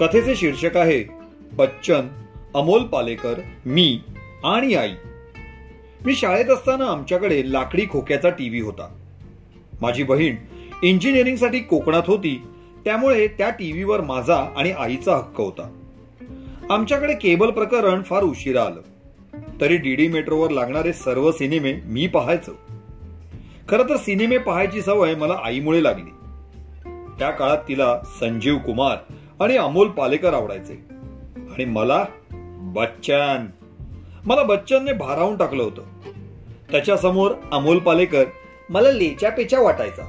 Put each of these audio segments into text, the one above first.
कथेचे शीर्षक आहे बच्चन अमोल पालेकर मी आणि आई. मी शाळेत असताना आमच्याकडे लाकडी खोक्याचा टीव्ही होता. माझी बहीण इंजिनिअरिंगसाठी कोकणात होती त्यामुळे त्या टीव्हीवर माझा आणि आईचा हक्क होता. आमच्याकडे केबल प्रकरण फार उशिरा आलं. तरी डीडी मेट्रोवर लागणारे सर्व सिनेमे मी पाहायचो. खरं तर सिनेमे पाहायची सवय मला आईमुळे लागली. त्या काळात तिला संजीव कुमार आणि अमोल पालेकर आवडायचे. आणि मला बच्चन. मला बच्चनने भारावून टाकलं होतं. त्याच्यासमोर अमोल पालेकर मला लेच्या पेच्या वाटायचा.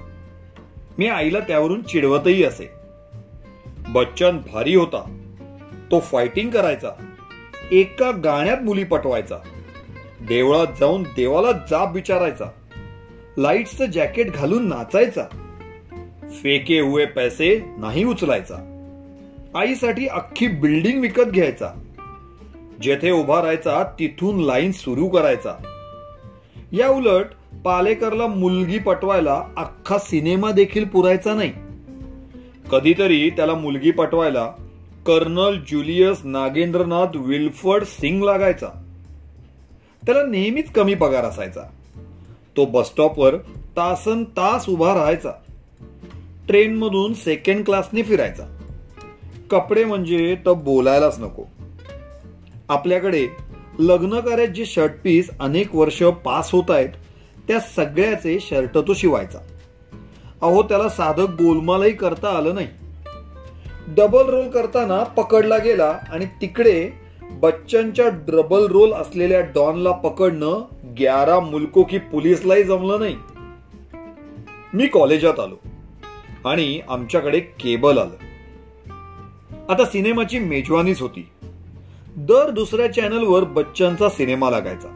मी आईला त्यावरून चिडवतही असे. बच्चन भारी होता. तो फायटिंग करायचा. एका गाण्यात मुली पटवायचा. देवळात जाऊन देवाला जाब विचारायचा. लाईट्सचं जॅकेट घालून नाचायचा. फेके हुए पैसे नाही उचलायचा. आईसाठी अख्खी बिल्डिंग विकत घ्यायचा. जेथे उभा राहायचा तिथून लाईन सुरू करायचा. या उलट पालेकरला मुलगी पटवायला अख्खा सिनेमा देखील पुरायचा नाही. कधीतरी त्याला मुलगी पटवायला colonel Julius Nagendranath Wilfred Singh लागायचा. त्याला नेहमीच कमी पगार असायचा. तो बसस्टॉपवर तासन तास उभा राहायचा. ट्रेनमधून सेकंड क्लासने फिरायचा. कपडे म्हणजे तर बोलायलाच नको. आपल्याकडे लग्न कार्यात जे शर्ट पीस अनेक वर्ष पास होत आहेत त्या सगळ्याचे शर्ट तो शिवायचा. अहो त्याला साधं गोलमालही करता आलं नाही. डबल रोल करताना पकडला गेला आणि तिकडे बच्चनच्या डबल रोल असलेल्या डॉनला पकडणं ग्यारा मुलको की पोलीसलाही जमलं नाही. मी कॉलेजात आलो आणि आमच्याकडे केबल आलं. आता सिनेमाची मेजवानीच होती. दर दुसऱ्या चॅनलवर बच्चनचा सिनेमा लागायचा.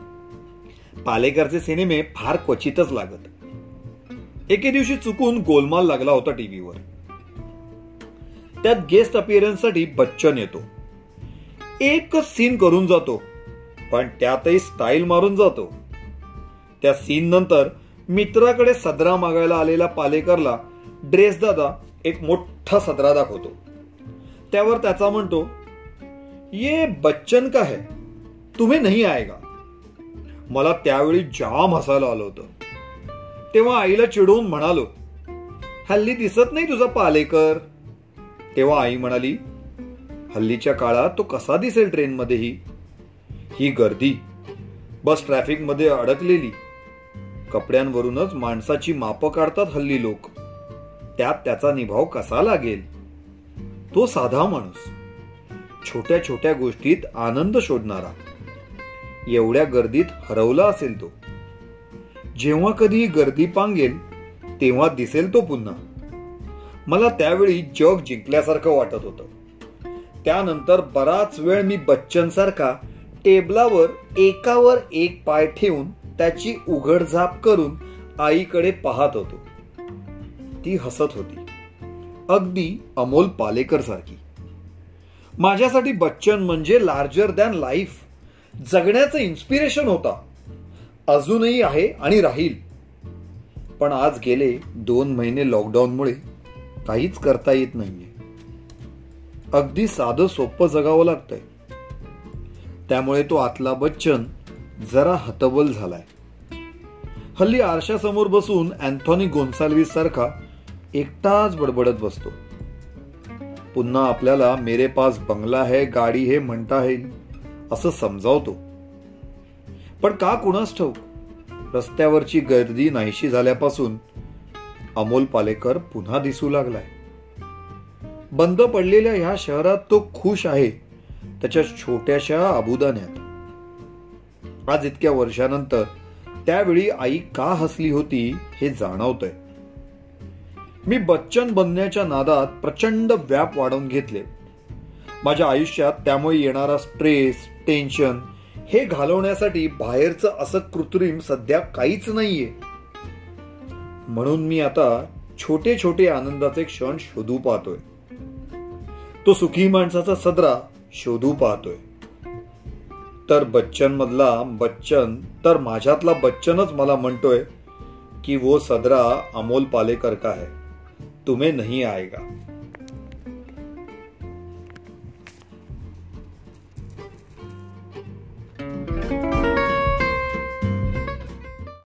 पालेकरचे सिनेमे फार क्वचितच लागत. एके दिवशी चुकून गोलमाल लागला होता टीव्हीवर. त्यात गेस्ट अपिअरन्ससाठी बच्चन येतो. एकच सीन करून जातो पण त्यातही स्टाईल मारून जातो. त्या सीन नंतर मित्राकडे सदरा मागायला आलेला पालेकरला ड्रेस दादा एक मोठा सदरा दाखवतो. त्यावर त्याचा म्हणतो ये बच्चन का है? तुम्ही नाही आएगा. मला त्यावेळी जाम हसायला आलं होतं. तेव्हा आईला चिडवून म्हणालो हल्ली दिसत नाही तुझा पालेकर. तेव्हा आई म्हणाली हल्लीच्या काळात तो कसा दिसेल ट्रेनमध्येही? ही गर्दी बस ट्रॅफिकमध्ये अडकलेली. कपड्यांवरूनच माणसाची मापं काढतात हल्ली लोक. त्यात त्याचा निभाव कसा लागेल? तो साधा माणूस. छोट्या छोट्या गोष्टीत आनंद शोधणारा. एवढ्या गर्दीत हरवला असेल तो. जेव्हा कधी गर्दी पांगेल तेव्हा दिसेल तो पुन्हा. मला त्यावेळी जग जिंकल्यासारखं वाटत होतं. त्यानंतर बराच वेळ मी बच्चन सारखा टेबलावर एकावर एक पाय ठेवून त्याची उघडझाप करून आईकडे पाहत होतो. ती हसत होती. अगदी अमोल पालेकर सारखी माझ्यासाठी बच्चन म्हणजे लार्जर दॅन लाईफ जगण्याचं इन्स्पिरेशन होता. अजूनही आहे आणि राहील. पण आज गेले दोन महिने लॉकडाऊनमुळे काहीच करता येत नाहीये. अगदी साधं सोपं जगावं लागतंय. त्यामुळे तो आतला बच्चन जरा हतबल झालाय. हल्ली आरशासमोर बसून अँथॉनी गोन्साल्विस सारखा एकटाच बडबडत बसतो. पुन्हा आपल्याला मेरे पास बंगला है गाडी हे म्हणता येईल असं समजावतो. पण का कुणास ठाऊक? रस्त्यावरची गर्दी नाहीशी झाल्यापासून अमोल पालेकर पुन्हा दिसू लागलाय. बंद पडलेल्या ह्या शहरात तो खुश आहे त्याच्या छोट्याशा अबुदान्यात. आज इतक्या वर्षानंतर त्यावेळी आई का हसली होती हे जाणवतंय. मी बच्चन बनण्याच्या नादात प्रचंड व्याप वाढवून घेतले. माझ्या आयुष्यात त्यामुळे येणारा स्ट्रेस टेन्शन हे घालवण्यासाठी बाहेरचं असं कृत्रिम सध्या काहीच नाहीये. म्हणून मी आता छोटे छोटे आनंदाचे क्षण शोधू पाहतोय. तो सुखी माणसाचा सदरा शोधू पाहतोय. तर बच्चन मधला बच्चन तर माझ्यातला बच्चनच मला म्हणतोय की वो सदरा अमोल पालेकर का है? तुम्हें नहीं आएगा।